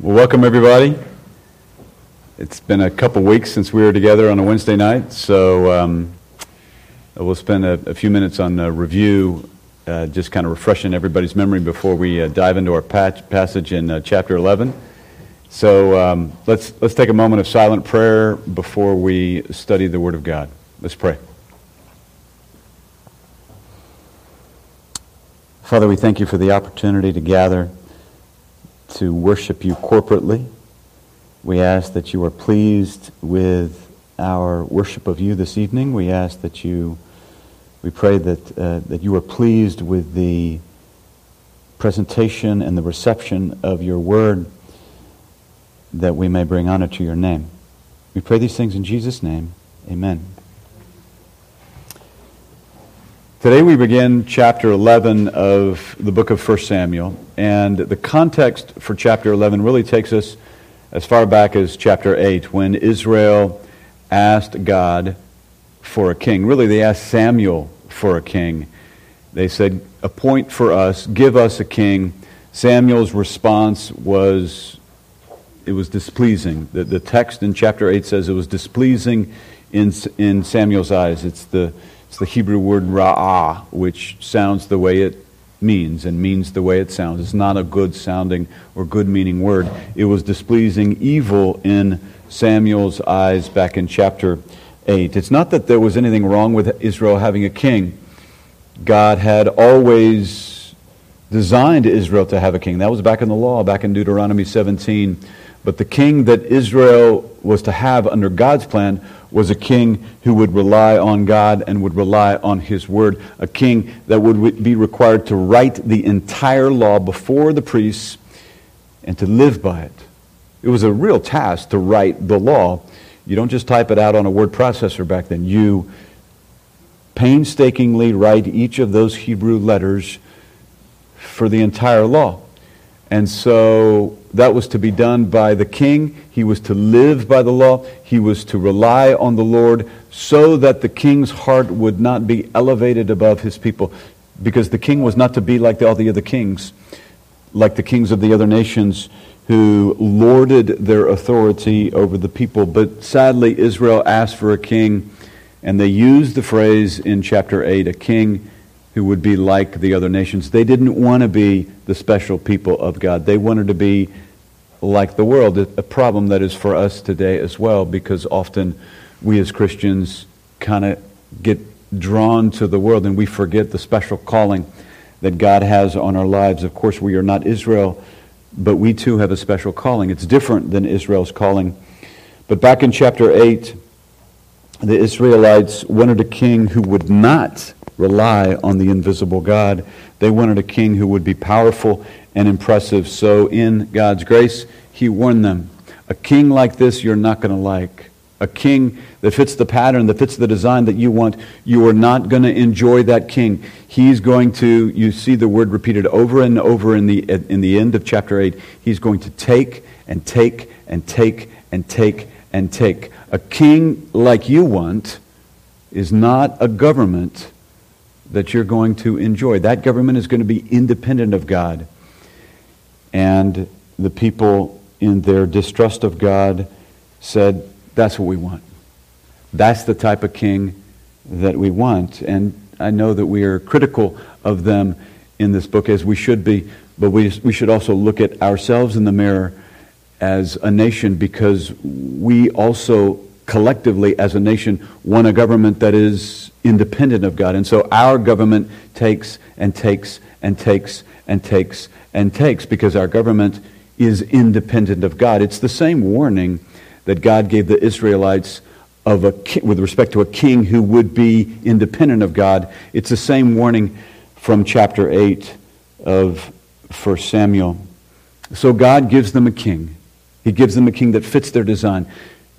Well, welcome everybody. It's been a couple weeks since we were together on a Wednesday night, so um, we'll spend a, a, few minutes on a review, uh, just kind of refreshing everybody's memory before we uh, dive into our passage in uh, chapter 11. So um, let's, let's take a moment of silent prayer before we study the Word of God. Let's pray. Father, we thank you for the opportunity to gather to worship you corporately. We ask that you are pleased with our worship of you this evening. We ask that you, we pray that, uh, that you are pleased with the presentation and the reception of your word that we may bring honor to your name. We pray these things in Jesus' name. Amen. Today we begin chapter 11 of the book of 1 Samuel, and the context for chapter 11 really takes us as far back as chapter 8 when Israel asked God for a king. Really, they asked Samuel for a king. They said, Appoint for us, give us a king. Samuel's response was, it was displeasing. The, the text in chapter 8 says it was displeasing in, in Samuel's eyes. It's the it's the Hebrew word ra'ah, which sounds the way it means and means the way it sounds. It's not a good sounding or good meaning word. It was displeasing evil in Samuel's eyes back in chapter 8. It's not that there was anything wrong with Israel having a king. God had always designed Israel to have a king. That was back in the law, back in Deuteronomy 17. But the king that Israel was to have under God's plan was a king who would rely on God and would rely on his word, a king that would be required to write the entire law before the priests and to live by it. It was a real task to write the law. You don't just type it out on a word processor back then. You painstakingly write each of those Hebrew letters for the entire law. And so that was to be done by the king. He was to live by the law. He was to rely on the Lord so that the king's heart would not be elevated above his people. Because the king was not to be like all the other kings, like the kings of the other nations who lorded their authority over the people. But sadly, Israel asked for a king, and they used the phrase in chapter 8 a king who would be like the other nations. They didn't want to be the special people of God. They wanted to be like the world, a problem that is for us today as well, because often we as Christians kind of get drawn to the world and we forget the special calling that God has on our lives. Of course, we are not Israel, but we too have a special calling. It's different than Israel's calling. But back in chapter 8, the Israelites wanted a king who would not rely on the invisible God. They wanted a king who would be powerful and impressive. So, in God's grace, He warned them a king like this you're not going to like. A king that fits the pattern, that fits the design that you want, you are not going to enjoy that king. He's going to, you see the word repeated over and over in the, in the end of chapter 8. He's going to take and take and take and take and take. A king like you want is not a government that you're going to enjoy. That government is going to be independent of God. And the people, in their distrust of God, said, That's what we want. That's the type of king that we want. And I know that we are critical of them in this book, as we should be, but we, we should also look at ourselves in the mirror as a nation because we also collectively, as a nation, want a government that is independent of God. And so our government takes and takes and takes and takes and takes because our government is independent of God. It's the same warning that God gave the Israelites of a with respect to a king who would be independent of God. It's the same warning from chapter 8 of 1 Samuel. So God gives them a king. He gives them a king that fits their design.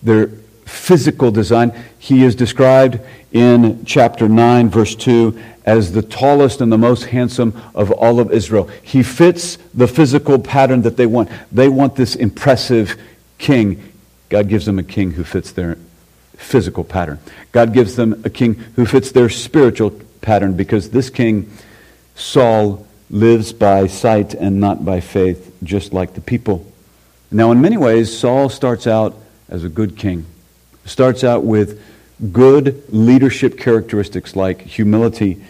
Their physical design. He is described in chapter 9, verse 2, as the tallest and the most handsome of all of Israel. He fits the physical pattern that they want. They want this impressive king. God gives them a king who fits their physical pattern. God gives them a king who fits their spiritual pattern because this king, Saul, lives by sight and not by faith, just like the people Now, in many ways, Saul starts out as a good king, starts out with good leadership characteristics like humility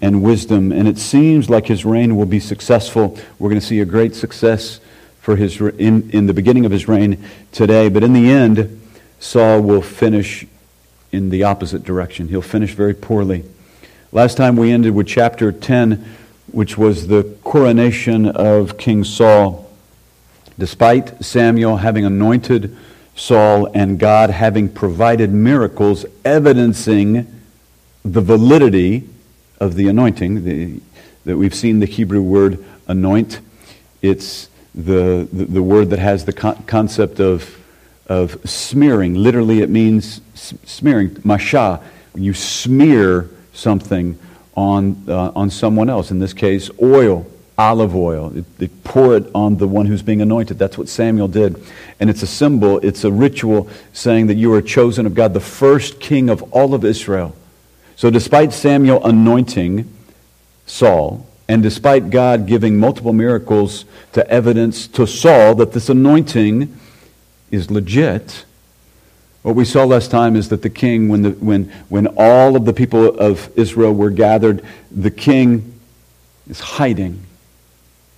and wisdom, and it seems like his reign will be successful. We're going to see a great success for his in, in the beginning of his reign today, but in the end, Saul will finish in the opposite direction. He'll finish very poorly. Last time we ended with chapter 10, which was the coronation of King Saul. Despite Samuel having anointed Saul and God having provided miracles evidencing the validity of the anointing, the, that we've seen the Hebrew word anoint. It's the, the, the word that has the con- concept of, of smearing. Literally, it means smearing, masha. You smear something on, uh, on someone else. In this case, oil, olive oil. They pour it on the one who's being anointed. That's what Samuel did. And it's a symbol, it's a ritual saying that you are chosen of God, the first king of all of Israel. So, despite Samuel anointing Saul, and despite God giving multiple miracles to evidence to Saul that this anointing is legit, what we saw last time is that the king, when, the, when, when all of the people of Israel were gathered, the king is hiding.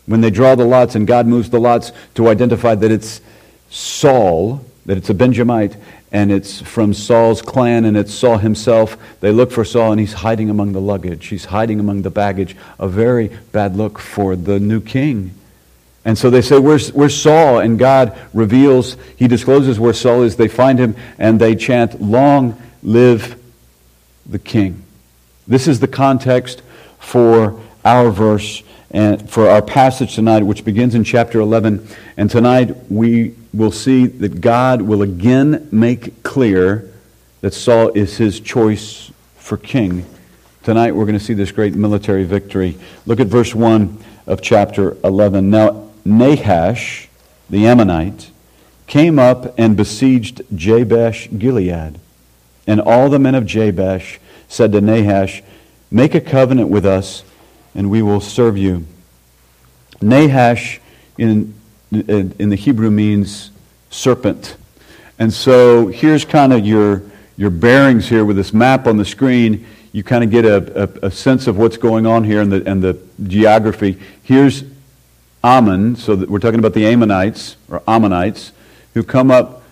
When they draw the lots and God moves the lots to identify that it's Saul, that it's a Benjamite, and it's from Saul's clan, and it's Saul himself. They look for Saul, and he's hiding among the luggage. He's hiding among the baggage. A very bad look for the new king. And so they say, where's, where's Saul? And God reveals, he discloses where Saul is. They find him and they chant, Long live the king. This is the context for our verse and for our passage tonight, which begins in chapter 11. And tonight we will see that God will again make clear that Saul is his choice for king. Tonight we're going to see this great military victory. Look at verse 1 of chapter 11. Now, Nahash, the Ammonite, came up and besieged Jabesh Gilead. And all the men of Jabesh said to Nahash, Make a covenant with us, and we will serve you. Nahash in, in the Hebrew means serpent. And so here's kind of your, your bearings here with this map on the screen. You kind of get a, a, a sense of what's going on here and the, and the geography. Here's Ammon, so we're talking about the Ammonites, or Ammonites, who come up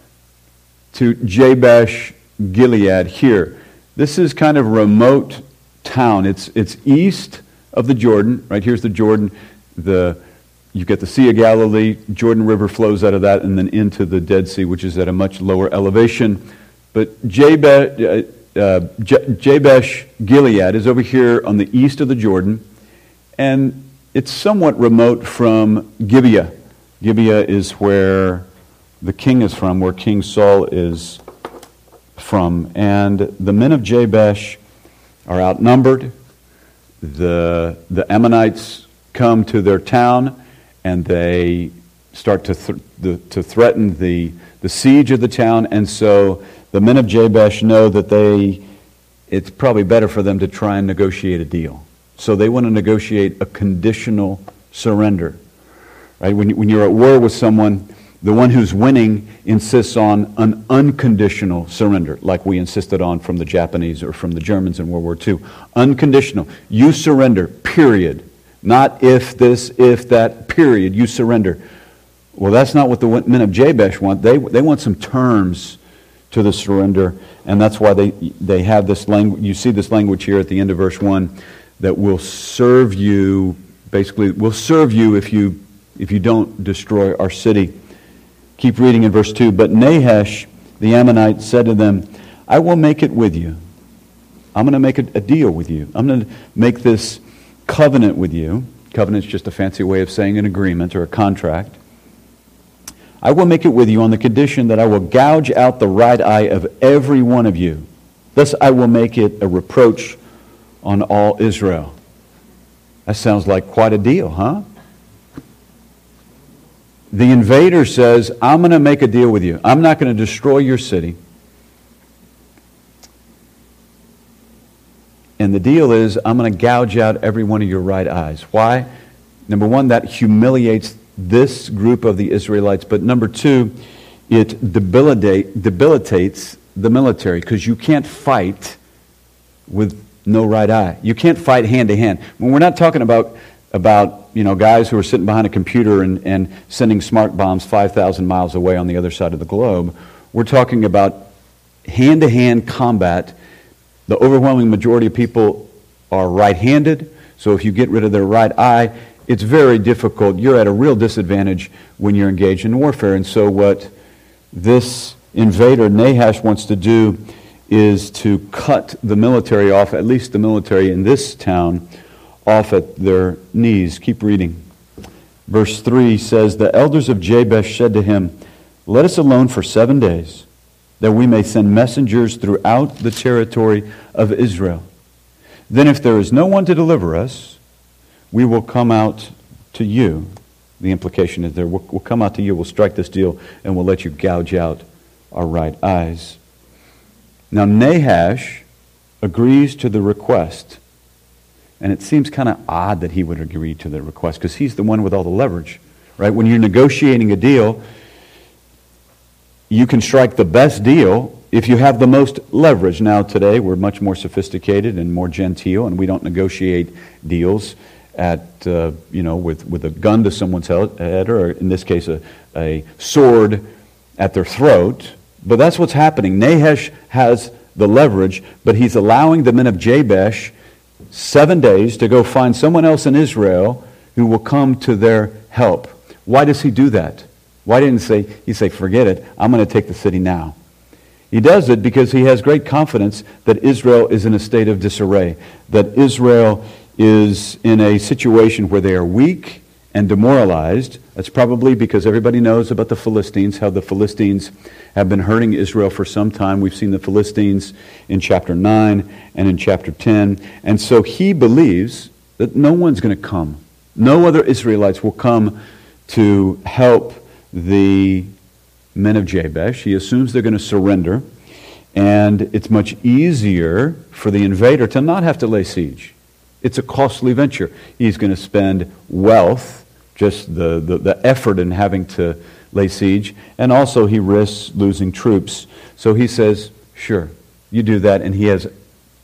to Jabesh Gilead here. This is kind of remote town. It's, it's east of the Jordan. Right here's the Jordan. The, you get the Sea of Galilee. Jordan River flows out of that and then into the Dead Sea, which is at a much lower elevation. But Jabesh, uh, uh, Jabesh Gilead is over here on the east of the Jordan. And it's somewhat remote from Gibeah. Gibeah is where the king is from, where King Saul is from. And the men of Jabesh are outnumbered. The, the Ammonites come to their town and they start to, th- the, to threaten the, the siege of the town. And so the men of Jabesh know that they, it's probably better for them to try and negotiate a deal. So they want to negotiate a conditional surrender. Right? When, when you're at war with someone, the one who's winning insists on an unconditional surrender, like we insisted on from the Japanese or from the Germans in World War II. Unconditional. You surrender, period. Not if this, if that, period. You surrender. Well, that's not what the men of Jabesh want. They, they want some terms to the surrender, and that's why they, they have this language. You see this language here at the end of verse 1 that will serve you, basically, will serve you if you, if you don't destroy our city. Keep reading in verse 2. But Nahash, the Ammonite, said to them, I will make it with you. I'm going to make a, a deal with you. I'm going to make this covenant with you. Covenant's just a fancy way of saying an agreement or a contract. I will make it with you on the condition that I will gouge out the right eye of every one of you. Thus I will make it a reproach on all Israel. That sounds like quite a deal, huh? The invader says, I'm going to make a deal with you. I'm not going to destroy your city. And the deal is, I'm going to gouge out every one of your right eyes. Why? Number one, that humiliates this group of the Israelites. But number two, it debilitate, debilitates the military because you can't fight with no right eye. You can't fight hand to hand. When we're not talking about about you know guys who are sitting behind a computer and, and sending smart bombs 5,000 miles away on the other side of the globe. We're talking about hand to hand combat. The overwhelming majority of people are right handed, so if you get rid of their right eye, it's very difficult. You're at a real disadvantage when you're engaged in warfare. And so, what this invader, Nahash, wants to do is to cut the military off, at least the military in this town, off at their knees. Keep reading. Verse 3 says The elders of Jabesh said to him, Let us alone for seven days, that we may send messengers throughout the territory of Israel. Then, if there is no one to deliver us, we will come out to you. The implication is there, we'll, we'll come out to you, we'll strike this deal, and we'll let you gouge out our right eyes. Now, Nahash agrees to the request. And it seems kind of odd that he would agree to the request because he's the one with all the leverage, right? When you're negotiating a deal, you can strike the best deal if you have the most leverage. Now, today, we're much more sophisticated and more genteel, and we don't negotiate deals at, uh, you know, with, with a gun to someone's head, or in this case, a, a sword at their throat. But that's what's happening. Nahash has the leverage, but he's allowing the men of Jabesh seven days to go find someone else in Israel who will come to their help. Why does he do that? Why didn't he say, he say, forget it, I'm going to take the city now? He does it because he has great confidence that Israel is in a state of disarray, that Israel is in a situation where they are weak and demoralized. That's probably because everybody knows about the Philistines, how the Philistines have been hurting Israel for some time. We've seen the Philistines in chapter 9 and in chapter 10. And so he believes that no one's going to come. No other Israelites will come to help the men of Jabesh. He assumes they're going to surrender. And it's much easier for the invader to not have to lay siege. It's a costly venture. He's going to spend wealth just the, the, the effort in having to lay siege, and also he risks losing troops. So he says, Sure, you do that, and he has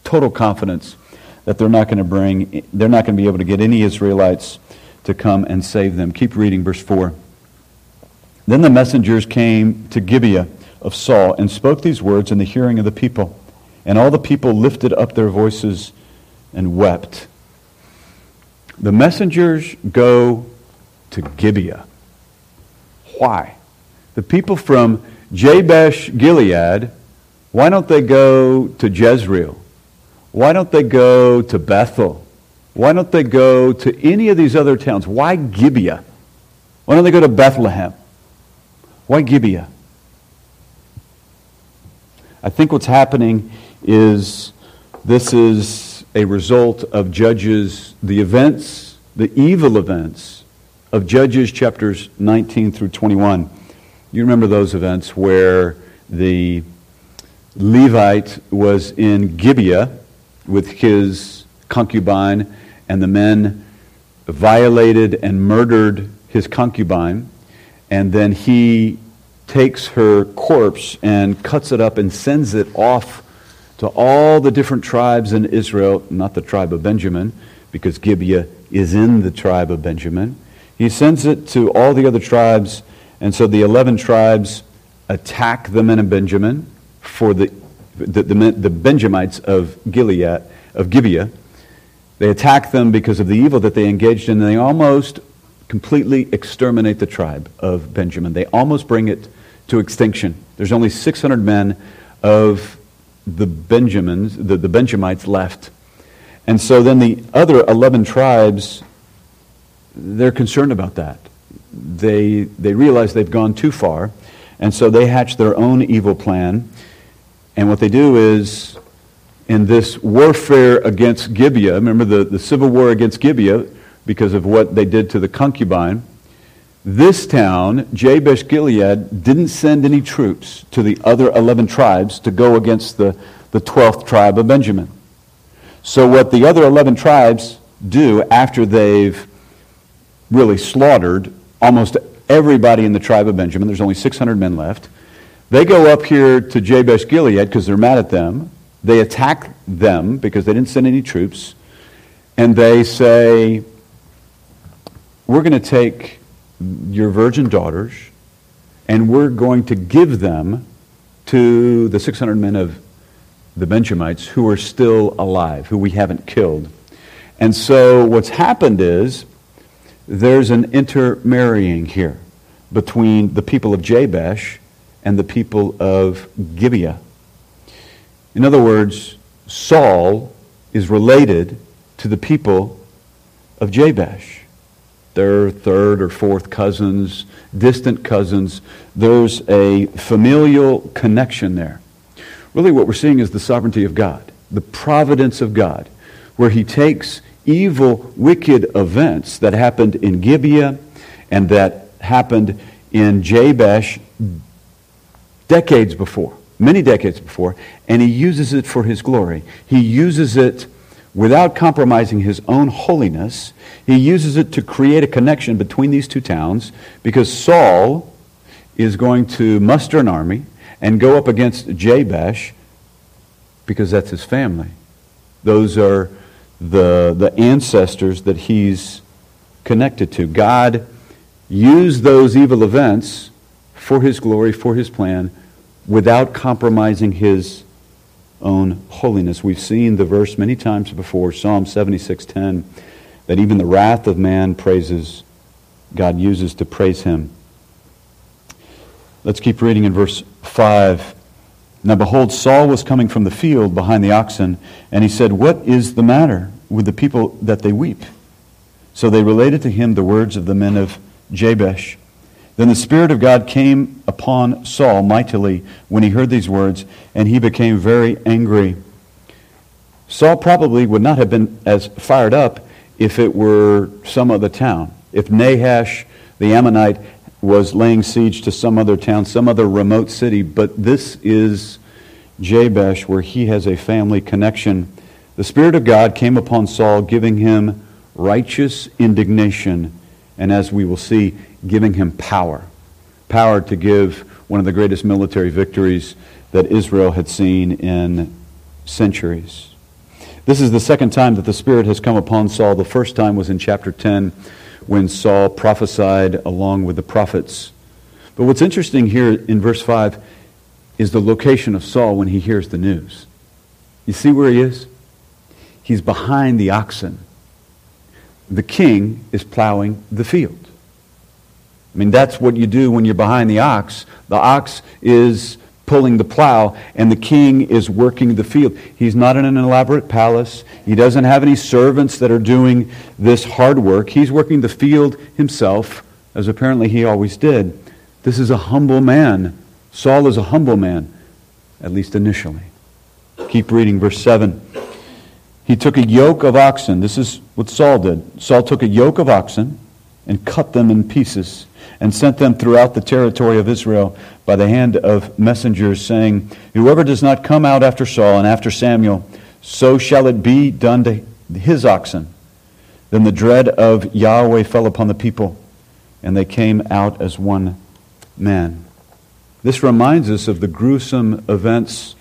total confidence that they're not going to bring, they're not going to be able to get any Israelites to come and save them. Keep reading, verse 4. Then the messengers came to Gibeah of Saul and spoke these words in the hearing of the people. And all the people lifted up their voices and wept. The messengers go to Gibeah. Why? The people from Jabesh Gilead, why don't they go to Jezreel? Why don't they go to Bethel? Why don't they go to any of these other towns? Why Gibeah? Why don't they go to Bethlehem? Why Gibeah? I think what's happening is this is a result of Judges, the events, the evil events of Judges chapters 19 through 21. You remember those events where the Levite was in Gibeah with his concubine, and the men violated and murdered his concubine, and then he takes her corpse and cuts it up and sends it off to all the different tribes in Israel, not the tribe of Benjamin, because Gibeah is in the tribe of Benjamin. He sends it to all the other tribes, and so the 11 tribes attack the men of Benjamin for the, the, the, the Benjamites of Gilead, of Gibeah. They attack them because of the evil that they engaged in, and they almost completely exterminate the tribe of Benjamin. They almost bring it to extinction. There's only 600 men of the Benjamins, the, the Benjamites left. And so then the other 11 tribes they're concerned about that. They, they realize they've gone too far, and so they hatch their own evil plan. And what they do is, in this warfare against Gibeah, remember the, the civil war against Gibeah because of what they did to the concubine, this town, Jabesh Gilead, didn't send any troops to the other 11 tribes to go against the, the 12th tribe of Benjamin. So, what the other 11 tribes do after they've really slaughtered almost everybody in the tribe of Benjamin. There's only 600 men left. They go up here to Jabesh Gilead because they're mad at them. They attack them because they didn't send any troops. And they say, We're going to take your virgin daughters and we're going to give them to the 600 men of the Benjamites who are still alive, who we haven't killed. And so what's happened is there's an intermarrying here between the people of Jabesh and the people of Gibeah. In other words, Saul is related to the people of Jabesh. They're third or fourth cousins, distant cousins. There's a familial connection there. Really, what we're seeing is the sovereignty of God, the providence of God, where He takes evil, wicked events that happened in Gibeah and that happened in Jabesh decades before, many decades before, and He uses it for His glory. He uses it without compromising His own holiness. He uses it to create a connection between these two towns because Saul is going to muster an army and go up against Jabesh because that's his family. Those are the, the ancestors that he's connected to. God used those evil events for his glory, for his plan, without compromising his own holiness. We've seen the verse many times before, Psalm 76:10, that even the wrath of man praises God uses to praise him. Let's keep reading in verse 5. Now behold, Saul was coming from the field behind the oxen, and he said, What is the matter with the people that they weep? So they related to him the words of the men of Jabesh. Then the Spirit of God came upon Saul mightily when he heard these words, and he became very angry. Saul probably would not have been as fired up if it were some other town. If Nahash the Ammonite was laying siege to some other town, some other remote city, but this is Jabesh where he has a family connection. The Spirit of God came upon Saul, giving him righteous indignation, and as we will see, giving him power. Power to give one of the greatest military victories that Israel had seen in centuries. This is the second time that the Spirit has come upon Saul. The first time was in chapter 10 when Saul prophesied along with the prophets. But what's interesting here in verse 5 is the location of Saul when he hears the news. You see where he is? He's behind the oxen. The king is plowing the field. I mean, that's what you do when you're behind the ox. The ox is pulling the plow, and the king is working the field. He's not in an elaborate palace. He doesn't have any servants that are doing this hard work. He's working the field himself, as apparently he always did. This is a humble man. Saul is a humble man, at least initially. Keep reading verse 7. He took a yoke of oxen. This is what Saul did. Saul took a yoke of oxen and cut them in pieces and sent them throughout the territory of Israel by the hand of messengers, saying, Whoever does not come out after Saul and after Samuel, so shall it be done to his oxen. Then the dread of Yahweh fell upon the people, and they came out as one man. This reminds us of the gruesome events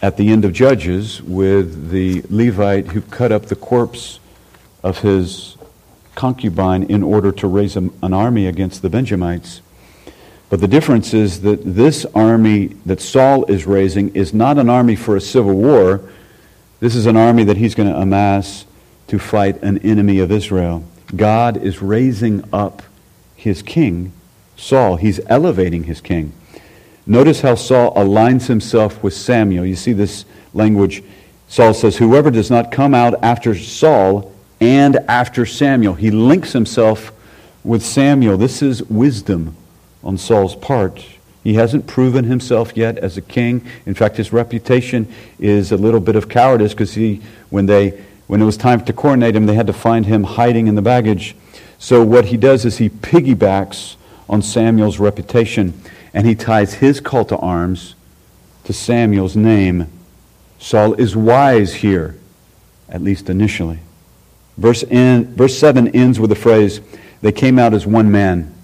at the end of Judges with the Levite who cut up the corpse of his concubine in order to raise an army against the Benjamites. But the difference is that this army that Saul is raising is not an army for a civil war. This is an army that he's going to amass to fight an enemy of Israel. God is raising up his king, Saul. He's elevating his king. Notice how Saul aligns himself with Samuel. You see this language. Saul says, Whoever does not come out after Saul and after Samuel. He links himself with Samuel. This is wisdom on Saul's part. He hasn't proven himself yet as a king. In fact, his reputation is a little bit of cowardice because he, when they, when it was time to coronate him, they had to find him hiding in the baggage. So what he does is he piggybacks on Samuel's reputation and he ties his call to arms to Samuel's name. Saul is wise here, at least initially. Verse, in, verse 7 ends with the phrase, they came out as one man.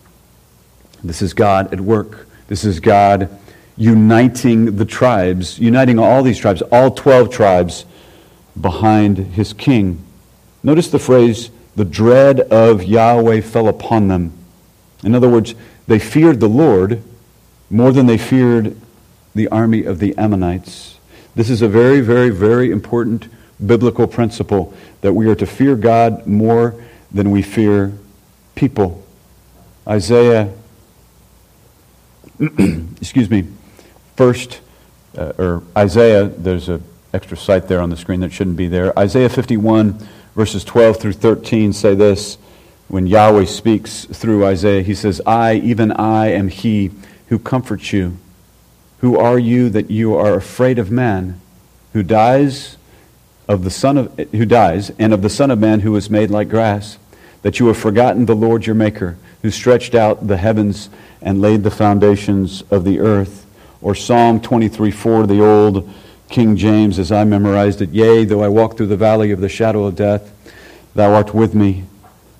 This is God at work. This is God uniting the tribes, uniting all these tribes, all 12 tribes behind his king. Notice the phrase, the dread of Yahweh fell upon them. In other words, they feared the Lord more than they feared the army of the Ammonites. This is a very, very, very important biblical principle that we are to fear God more than we fear people. Isaiah, excuse me, first, uh, or Isaiah, there's an extra site there on the screen that shouldn't be there. Isaiah 51, verses 12 through 13 say this. When Yahweh speaks through Isaiah, he says, I, even I, am he who comforts you. Who are you that you are afraid of man, who dies of the son of who dies, and of the Son of Man who was made like grass, that you have forgotten the Lord your Maker, who stretched out the heavens and laid the foundations of the earth. Or Psalm 23 4, the old King James, as I memorized it, Yea, though I walk through the valley of the shadow of death, thou art with me.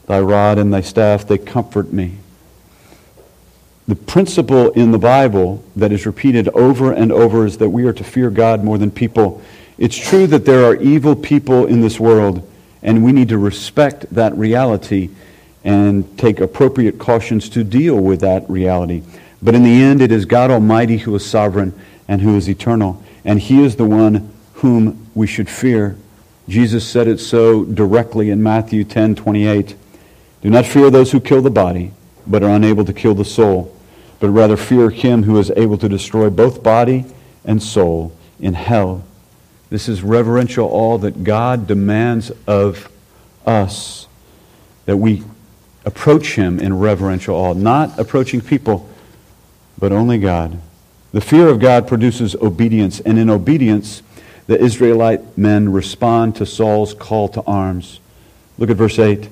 Thy rod and thy staff, they comfort me. The principle in the Bible that is repeated over and over is that we are to fear God more than people. It's true that there are evil people in this world, and we need to respect that reality and take appropriate cautions to deal with that reality. But in the end, it is God Almighty who is sovereign and who is eternal, and He is the one whom we should fear. Jesus said it so directly in Matthew 10 28. Do not fear those who kill the body, but are unable to kill the soul but rather fear him who is able to destroy both body and soul in hell. This is reverential awe that God demands of us, that we approach him in reverential awe, not approaching people, but only God. The fear of God produces obedience, and in obedience, the Israelite men respond to Saul's call to arms. Look at verse 8.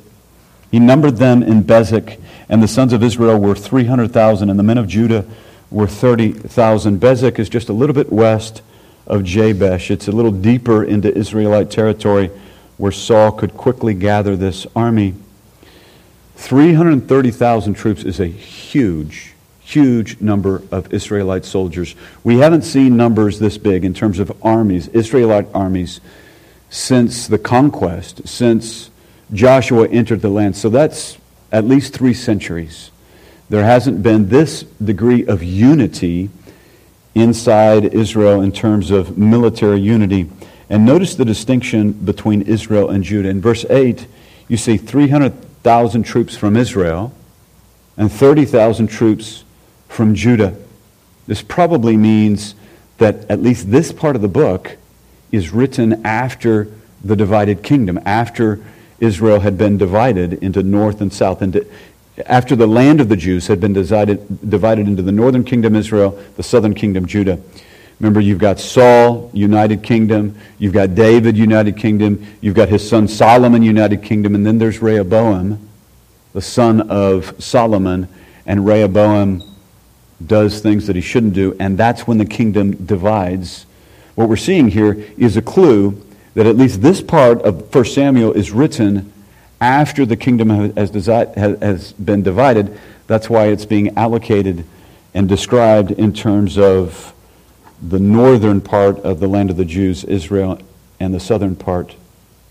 He numbered them in Bezek, and the sons of Israel were 300,000, and the men of Judah were 30,000. Bezek is just a little bit west of Jabesh. It's a little deeper into Israelite territory where Saul could quickly gather this army. 330,000 troops is a huge, huge number of Israelite soldiers. We haven't seen numbers this big in terms of armies, Israelite armies, since the conquest, since Joshua entered the land. So that's at least three centuries. There hasn't been this degree of unity inside Israel in terms of military unity. And notice the distinction between Israel and Judah. In verse 8, you see 300,000 troops from Israel and 30,000 troops from Judah. This probably means that at least this part of the book is written after the divided kingdom, after Israel had been divided into north and south. And after the land of the Jews had been divided, divided into the northern kingdom Israel, the southern kingdom Judah. Remember, you've got Saul, United Kingdom. You've got David, United Kingdom. You've got his son Solomon, United Kingdom. And then there's Rehoboam, the son of Solomon. And Rehoboam does things that he shouldn't do. And that's when the kingdom divides. What we're seeing here is a clue that at least this part of 1 Samuel is written after the kingdom has, has been divided. That's why it's being allocated and described in terms of the northern part of the land of the Jews, Israel, and the southern part,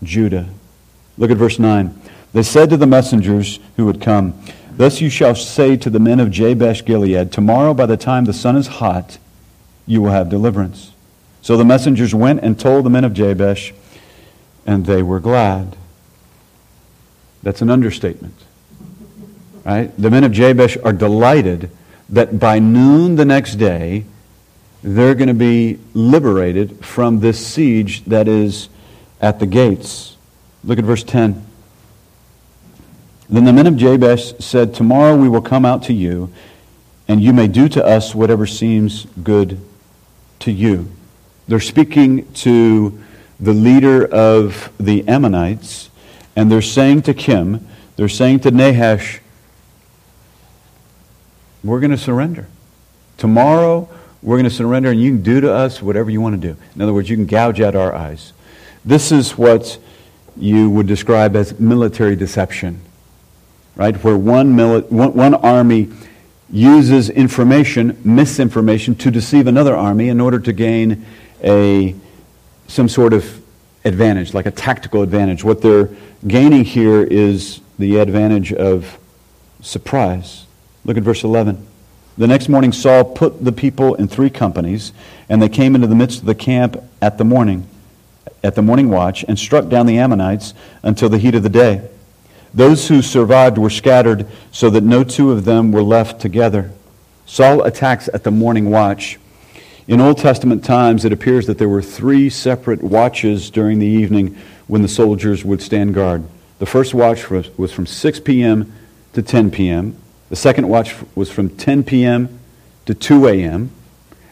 Judah. Look at verse 9. They said to the messengers who would come, Thus you shall say to the men of Jabesh Gilead, Tomorrow by the time the sun is hot, you will have deliverance. So the messengers went and told the men of Jabesh, and they were glad. That's an understatement. Right? The men of Jabesh are delighted that by noon the next day, they're going to be liberated from this siege that is at the gates. Look at verse 10. Then the men of Jabesh said, Tomorrow we will come out to you, and you may do to us whatever seems good to you. They're speaking to the leader of the Ammonites, and they're saying to Kim, they're saying to Nahash, we're going to surrender. Tomorrow, we're going to surrender, and you can do to us whatever you want to do. In other words, you can gouge out our eyes. This is what you would describe as military deception, right? Where one, mili- one, one army uses information, misinformation, to deceive another army in order to gain a, some sort of advantage, like a tactical advantage. What they're gaining here is the advantage of surprise. Look at verse 11. The next morning, Saul put the people in three companies, and they came into the midst of the camp at the morning, at the morning watch, and struck down the Ammonites until the heat of the day. Those who survived were scattered so that no two of them were left together. Saul attacks at the morning watch. In Old Testament times, it appears that there were three separate watches during the evening when the soldiers would stand guard. The first watch was from 6 p.m. to 10 p.m., the second watch was from 10 p.m. to 2 a.m.,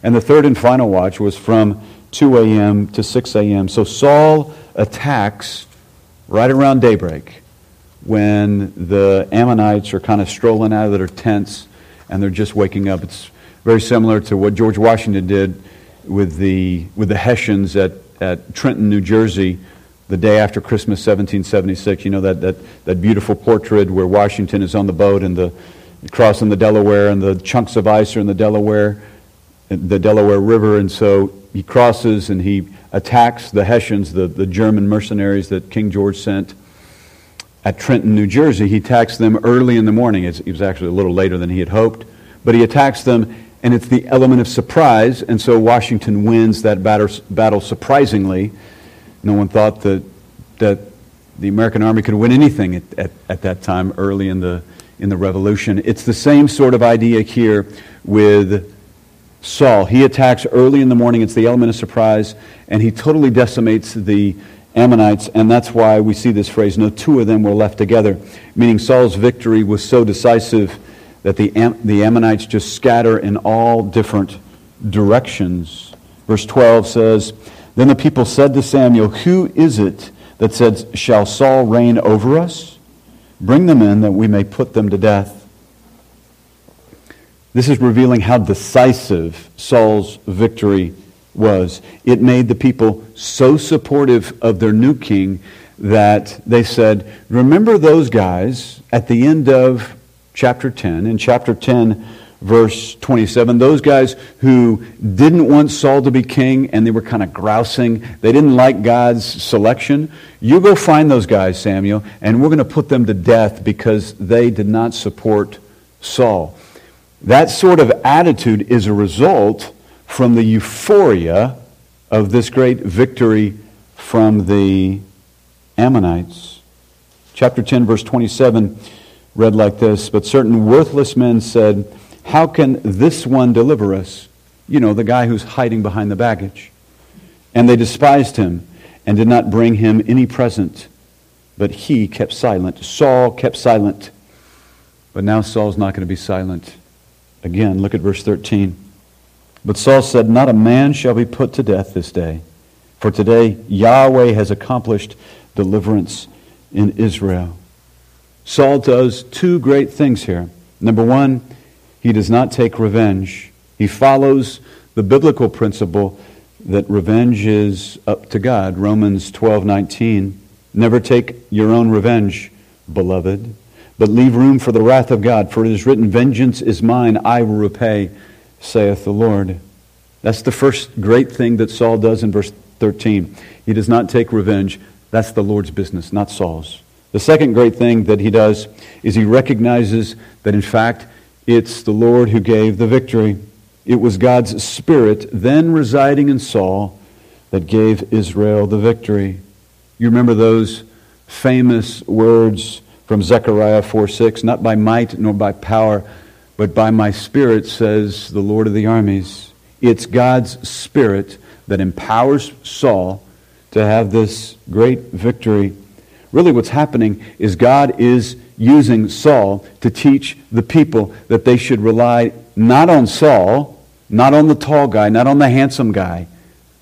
and the third and final watch was from 2 a.m. to 6 a.m. So Saul attacks right around daybreak when the Ammonites are kind of strolling out of their tents and they're just waking up. It's very similar to what George Washington did with the, with the Hessians at, at Trenton, New Jersey, the day after Christmas 1776. You know, that, that, that beautiful portrait where Washington is on the boat and the crossing the Delaware and the chunks of ice are in the Delaware, the Delaware River. And so he crosses and he attacks the Hessians, the, the German mercenaries that King George sent at Trenton, New Jersey. He attacks them early in the morning. It was actually a little later than he had hoped. But he attacks them, and it's the element of surprise. And so Washington wins that battle surprisingly. No one thought that, that the American army could win anything at, at, at that time early in the, in the revolution. It's the same sort of idea here with Saul. He attacks early in the morning. It's the element of surprise, and he totally decimates the Ammonites, and that's why we see this phrase, no two of them were left together, meaning Saul's victory was so decisive that the, Am- the Ammonites just scatter in all different directions. Verse 12 says, Then the people said to Samuel, Who is it that said, Shall Saul reign over us? Bring them in that we may put them to death. This is revealing how decisive Saul's victory was. It made the people so supportive of their new king that they said, Remember those guys at the end of chapter 10, in chapter 10, verse 27, those guys who didn't want Saul to be king and they were kind of grousing, they didn't like God's selection. You go find those guys, Samuel, and we're going to put them to death because they did not support Saul. That sort of attitude is a result from the euphoria of this great victory from the Ammonites. Chapter 10, verse 27 read like this But certain worthless men said, How can this one deliver us? You know, the guy who's hiding behind the baggage. And they despised him and did not bring him any present. But he kept silent. Saul kept silent. But now Saul's not going to be silent. Again, look at verse 13. But Saul said, Not a man shall be put to death this day, for today Yahweh has accomplished deliverance in Israel. Saul does two great things here. Number one, he does not take revenge. He follows the biblical principle that revenge is up to God. Romans 12:19. Never take your own revenge, beloved, but leave room for the wrath of God, for it is written, Vengeance is mine, I will repay saith the Lord. That's the first great thing that Saul does in verse 13. He does not take revenge. That's the Lord's business, not Saul's. The second great thing that he does is he recognizes that, in fact, it's the Lord who gave the victory. It was God's Spirit then residing in Saul that gave Israel the victory. You remember those famous words from Zechariah 4 6, not by might nor by power but by my Spirit, says the Lord of the armies. It's God's Spirit that empowers Saul to have this great victory. Really, what's happening is God is using Saul to teach the people that they should rely not on Saul, not on the tall guy, not on the handsome guy,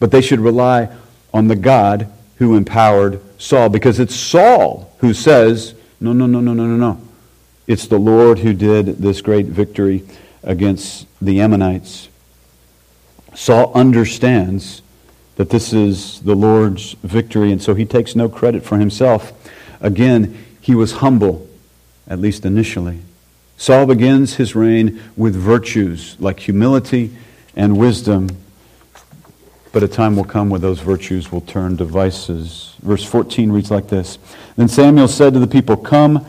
but they should rely on the God who empowered Saul. Because it's Saul who says, No, no, no, no, no, no, no. It's the Lord who did this great victory against the Ammonites. Saul understands that this is the Lord's victory, and so he takes no credit for himself. Again, he was humble, at least initially. Saul begins his reign with virtues like humility and wisdom, but a time will come when those virtues will turn to vices. Verse 14 reads like this Then Samuel said to the people, Come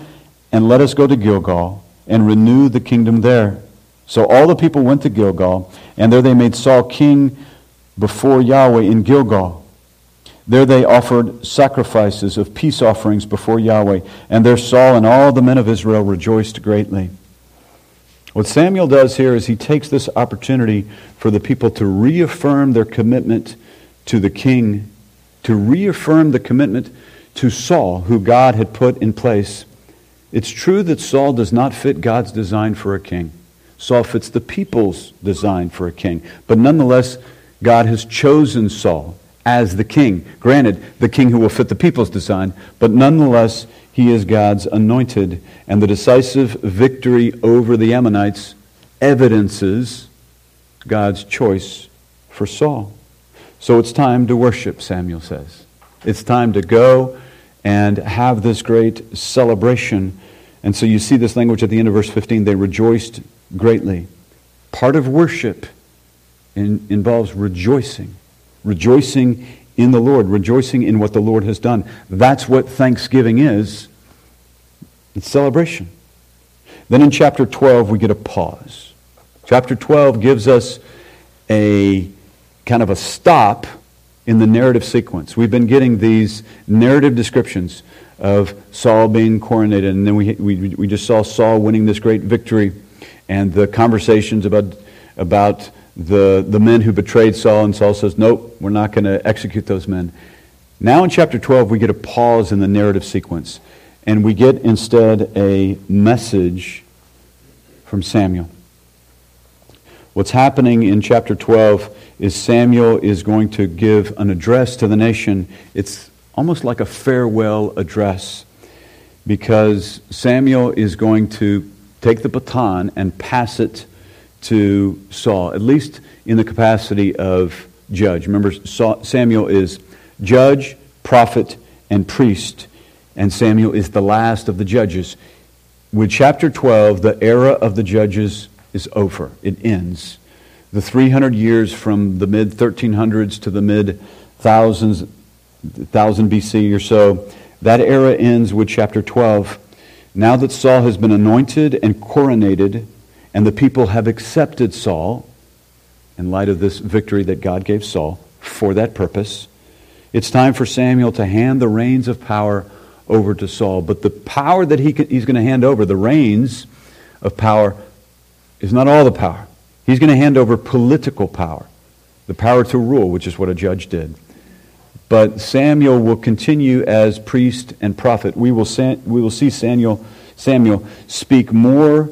and let us go to Gilgal and renew the kingdom there. So all the people went to Gilgal, and there they made Saul king before Yahweh in Gilgal. There they offered sacrifices of peace offerings before Yahweh, and there Saul and all the men of Israel rejoiced greatly. What Samuel does here is he takes this opportunity for the people to reaffirm their commitment to the king, to reaffirm the commitment to Saul, who God had put in place. It's true that Saul does not fit God's design for a king. Saul fits the people's design for a king. But nonetheless, God has chosen Saul as the king. Granted, the king who will fit the people's design, but nonetheless, he is God's anointed. And the decisive victory over the Ammonites evidences God's choice for Saul. So it's time to worship, Samuel says. It's time to go and have this great celebration. And so you see this language at the end of verse 15. They rejoiced greatly. Part of worship in, involves rejoicing rejoicing in the Lord, rejoicing in what the Lord has done. That's what thanksgiving is. It's celebration. Then in chapter 12, we get a pause. Chapter 12 gives us a kind of a stop in the narrative sequence. We've been getting these narrative descriptions of Saul being coronated, and then we, we, we just saw Saul winning this great victory, and the conversations about, about the, the men who betrayed Saul, and Saul says, Nope, we're not going to execute those men. Now in chapter 12, we get a pause in the narrative sequence, and we get instead a message from Samuel. What's happening in chapter 12 is Samuel is going to give an address to the nation. It's almost like a farewell address because Samuel is going to take the baton and pass it to Saul, at least in the capacity of judge. Remember, Samuel is judge, prophet, and priest, and Samuel is the last of the judges. With chapter 12, the era of the judges is over, it ends. The 300 years from the mid 1300s to the mid thousands, 1000 BC or so, that era ends with chapter 12. Now that Saul has been anointed and coronated, and the people have accepted Saul in light of this victory that God gave Saul for that purpose. It's time for Samuel to hand the reins of power over to Saul. But the power that he he's going to hand over, the reins of power, is not all the power. He's going to hand over political power, the power to rule, which is what a judge did. But Samuel will continue as priest and prophet. We will, we will see Samuel, Samuel speak more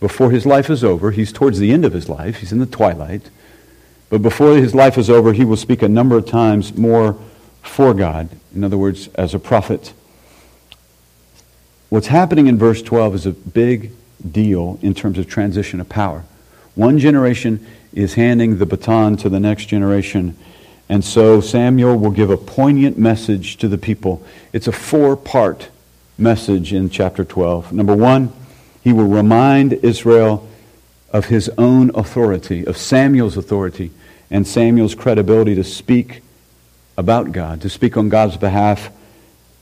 before his life is over. He's towards the end of his life, he's in the twilight. But before his life is over, he will speak a number of times more for God. In other words, as a prophet. What's happening in verse 12 is a big deal in terms of transition of power. One generation is handing the baton to the next generation. And so Samuel will give a poignant message to the people. It's a four part message in chapter 12. Number one, he will remind Israel of his own authority, of Samuel's authority, and Samuel's credibility to speak about God, to speak on God's behalf,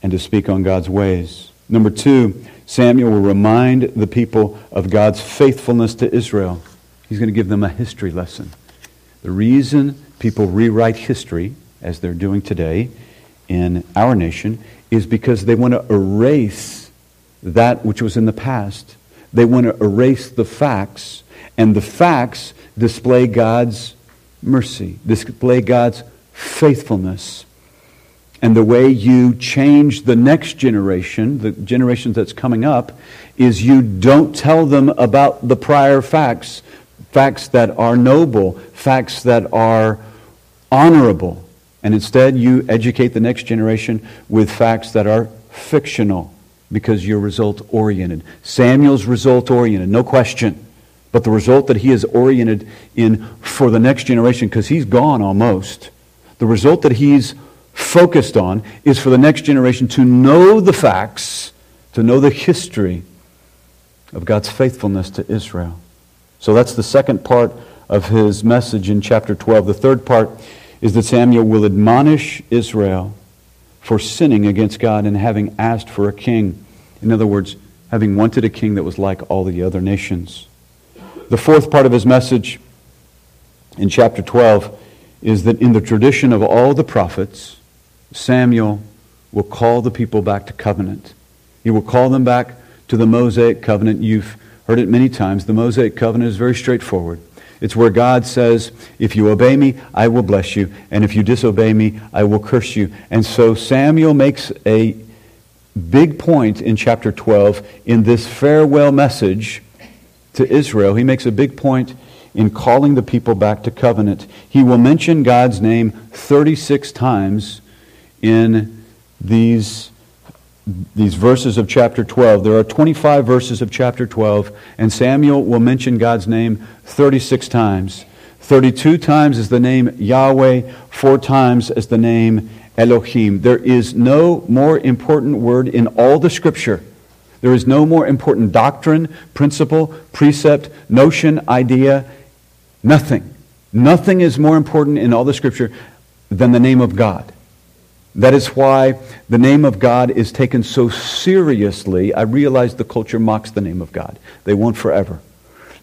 and to speak on God's ways. Number two, Samuel will remind the people of God's faithfulness to Israel. He's going to give them a history lesson. The reason people rewrite history, as they're doing today in our nation, is because they want to erase that which was in the past they want to erase the facts, and the facts display God's mercy, display God's faithfulness. And the way you change the next generation, the generation that's coming up, is you don't tell them about the prior facts, facts that are noble, facts that are honorable. And instead, you educate the next generation with facts that are fictional because you're result oriented. Samuel's result oriented, no question. But the result that he is oriented in for the next generation, because he's gone almost, the result that he's focused on is for the next generation to know the facts, to know the history, of God's faithfulness to Israel. So that's the second part of his message in chapter 12. The third part is that Samuel will admonish Israel for sinning against God and having asked for a king. In other words, having wanted a king that was like all the other nations. The fourth part of his message in chapter 12 is that in the tradition of all the prophets, Samuel will call the people back to covenant. He will call them back to the Mosaic covenant. You've heard it many times. The Mosaic covenant is very straightforward. It's where God says, If you obey me, I will bless you, and if you disobey me, I will curse you. And so Samuel makes a big point in chapter 12 in this farewell message to Israel. He makes a big point in calling the people back to covenant. He will mention God's name 36 times in these, these verses of chapter 12. There are 25 verses of chapter 12, and Samuel will mention God's name 36 times. 32 times is the name Yahweh, four times as the name Elohim. There is no more important word in all the scripture. There is no more important doctrine, principle, precept, notion, idea, nothing. Nothing is more important in all the scripture than the name of God. That is why the name of God is taken so seriously. I realize the culture mocks the name of God. They won't forever.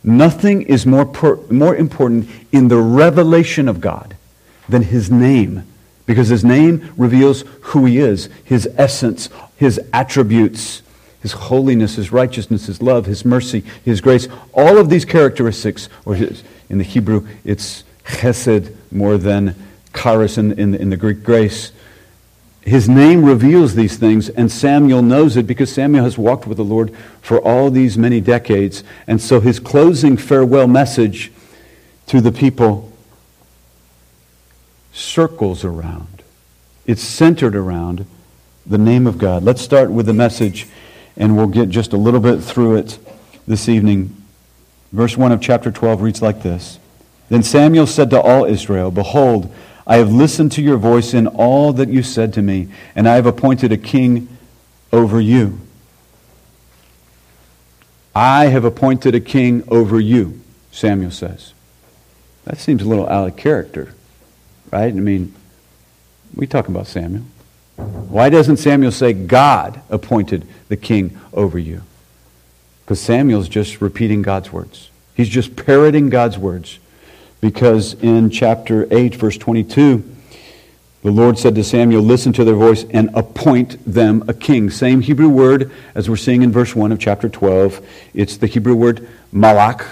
Nothing is more, per, more important in the revelation of God than his name because his name reveals who he is, his essence, his attributes, his holiness, his righteousness, his love, his mercy, his grace. All of these characteristics, or his, in the Hebrew, it's chesed more than charis in, in, in the Greek grace. His name reveals these things, and Samuel knows it because Samuel has walked with the Lord for all these many decades. And so his closing farewell message to the people circles around, it's centered around the name of God. Let's start with the message, and we'll get just a little bit through it this evening. Verse 1 of chapter 12 reads like this Then Samuel said to all Israel, Behold, I have listened to your voice in all that you said to me, and I have appointed a king over you. I have appointed a king over you, Samuel says. That seems a little out of character right? I mean, we talk about Samuel. Why doesn't Samuel say God appointed the king over you? Because Samuel's just repeating God's words. He's just parroting God's words. Because in chapter 8, verse 22, the Lord said to Samuel, Listen to their voice and appoint them a king. Same Hebrew word as we're seeing in verse 1 of chapter 12. It's the Hebrew word malak,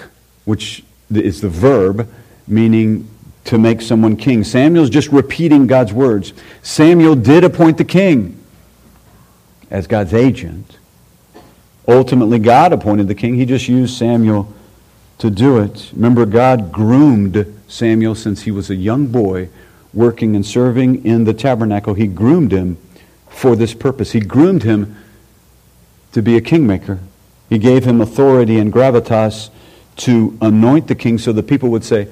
which is the verb meaning to make someone king. Samuel's just repeating God's words. Samuel did appoint the king as God's agent. Ultimately, God appointed the king. He just used Samuel to do it. Remember, God groomed Samuel since he was a young boy working and serving in the tabernacle. He groomed him for this purpose. He groomed him to be a kingmaker. He gave him authority and gravitas to anoint the king so the people would say,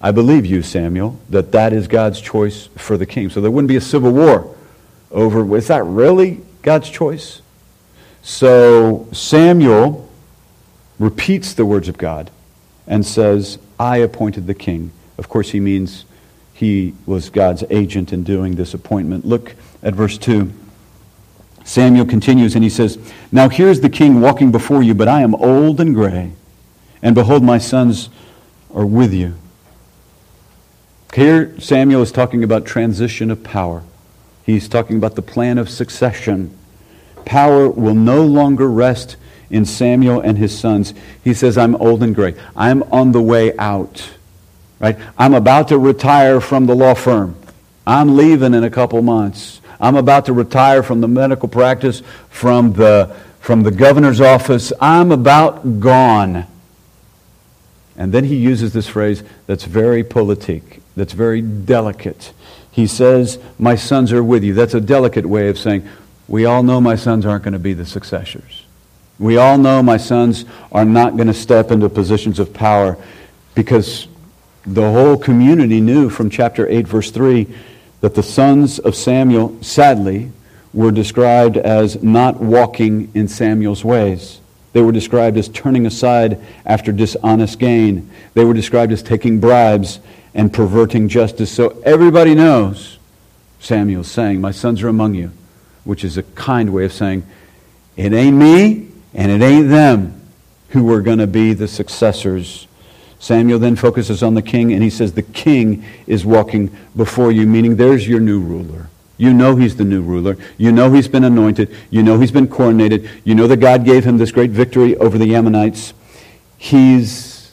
I believe you, Samuel, that that is God's choice for the king. So there wouldn't be a civil war over, is that really God's choice? So Samuel repeats the words of God and says, I appointed the king. Of course, he means he was God's agent in doing this appointment. Look at verse 2. Samuel continues and he says, Now here's the king walking before you, but I am old and gray, and behold, my sons are with you. Here, Samuel is talking about transition of power. He's talking about the plan of succession. Power will no longer rest in Samuel and his sons. He says, I'm old and gray. I'm on the way out. Right? I'm about to retire from the law firm. I'm leaving in a couple months. I'm about to retire from the medical practice, from the, from the governor's office. I'm about gone. And then he uses this phrase that's very politique that's very delicate. He says, My sons are with you. That's a delicate way of saying, We all know my sons aren't going to be the successors. We all know my sons are not going to step into positions of power because the whole community knew from chapter 8, verse 3, that the sons of Samuel, sadly, were described as not walking in Samuel's ways. They were described as turning aside after dishonest gain. They were described as taking bribes and perverting justice. So everybody knows Samuel's saying, My sons are among you, which is a kind way of saying, It ain't me and it ain't them who are going to be the successors. Samuel then focuses on the king and he says, The king is walking before you, meaning there's your new ruler. You know he's the new ruler. You know he's been anointed. You know he's been coronated. You know that God gave him this great victory over the Ammonites. He's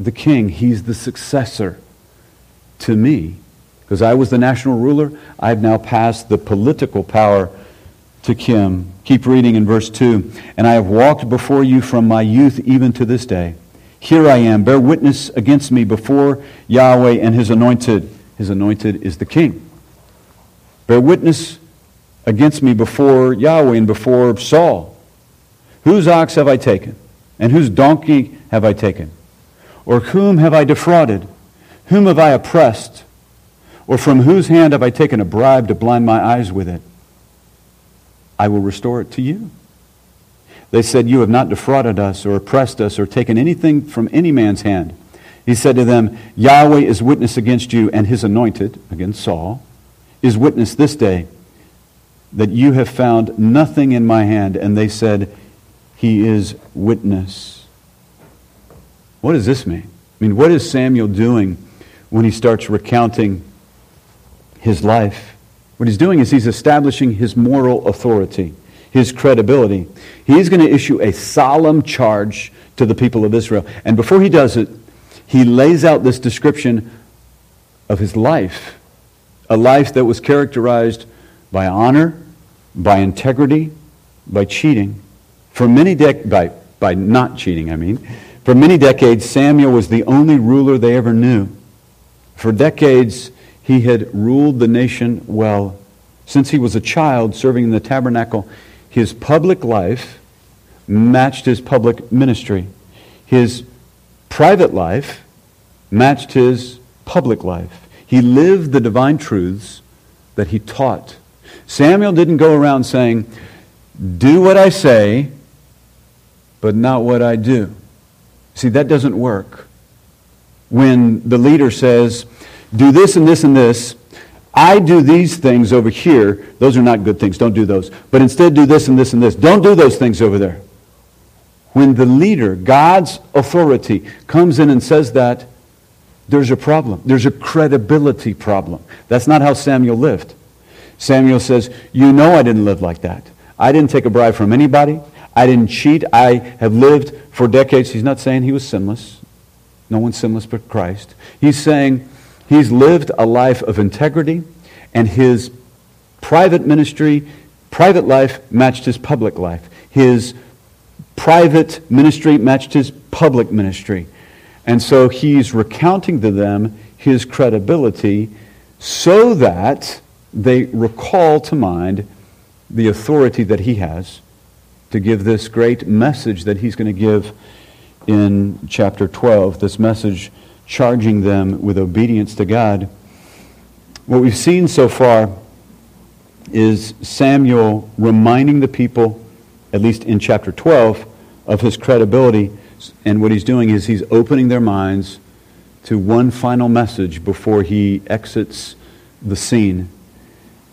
the king. He's the successor to me. Because I was the national ruler, I've now passed the political power to Kim. Keep reading in verse 2. And I have walked before you from my youth even to this day. Here I am. Bear witness against me before Yahweh and his anointed. His anointed is the king. Bear witness against me before Yahweh and before Saul. Whose ox have I taken? And whose donkey have I taken? Or whom have I defrauded? Whom have I oppressed? Or from whose hand have I taken a bribe to blind my eyes with it? I will restore it to you. They said, You have not defrauded us or oppressed us or taken anything from any man's hand. He said to them, Yahweh is witness against you and his anointed, against Saul, is witness this day that you have found nothing in my hand. And they said, He is witness. What does this mean? I mean, what is Samuel doing when he starts recounting his life? What he's doing is he's establishing his moral authority, his credibility. He's going to issue a solemn charge to the people of Israel. And before he does it, he lays out this description of his life a life that was characterized by honor, by integrity, by cheating. For many dec- by, by not cheating, I mean. For many decades, Samuel was the only ruler they ever knew. For decades, he had ruled the nation well. Since he was a child serving in the tabernacle, his public life matched his public ministry. His private life matched his public life. He lived the divine truths that he taught. Samuel didn't go around saying, Do what I say, but not what I do. See, that doesn't work. When the leader says, Do this and this and this, I do these things over here. Those are not good things. Don't do those. But instead, do this and this and this. Don't do those things over there. When the leader, God's authority, comes in and says that, there's a problem. There's a credibility problem. That's not how Samuel lived. Samuel says, You know I didn't live like that. I didn't take a bribe from anybody. I didn't cheat. I have lived for decades. He's not saying he was sinless. No one's sinless but Christ. He's saying he's lived a life of integrity, and his private ministry, private life matched his public life. His private ministry matched his public ministry. And so he's recounting to them his credibility so that they recall to mind the authority that he has to give this great message that he's going to give in chapter 12, this message charging them with obedience to God. What we've seen so far is Samuel reminding the people, at least in chapter 12, of his credibility and what he's doing is he's opening their minds to one final message before he exits the scene.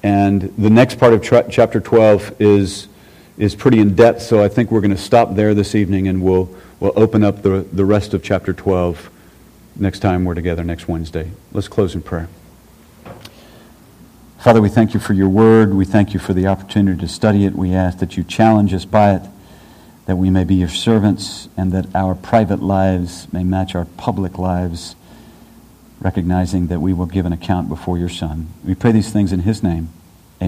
And the next part of tra- chapter 12 is, is pretty in depth, so I think we're going to stop there this evening and we'll, we'll open up the, the rest of chapter 12 next time we're together next Wednesday. Let's close in prayer. Father, we thank you for your word. We thank you for the opportunity to study it. We ask that you challenge us by it that we may be your servants and that our private lives may match our public lives, recognizing that we will give an account before your Son. We pray these things in his name.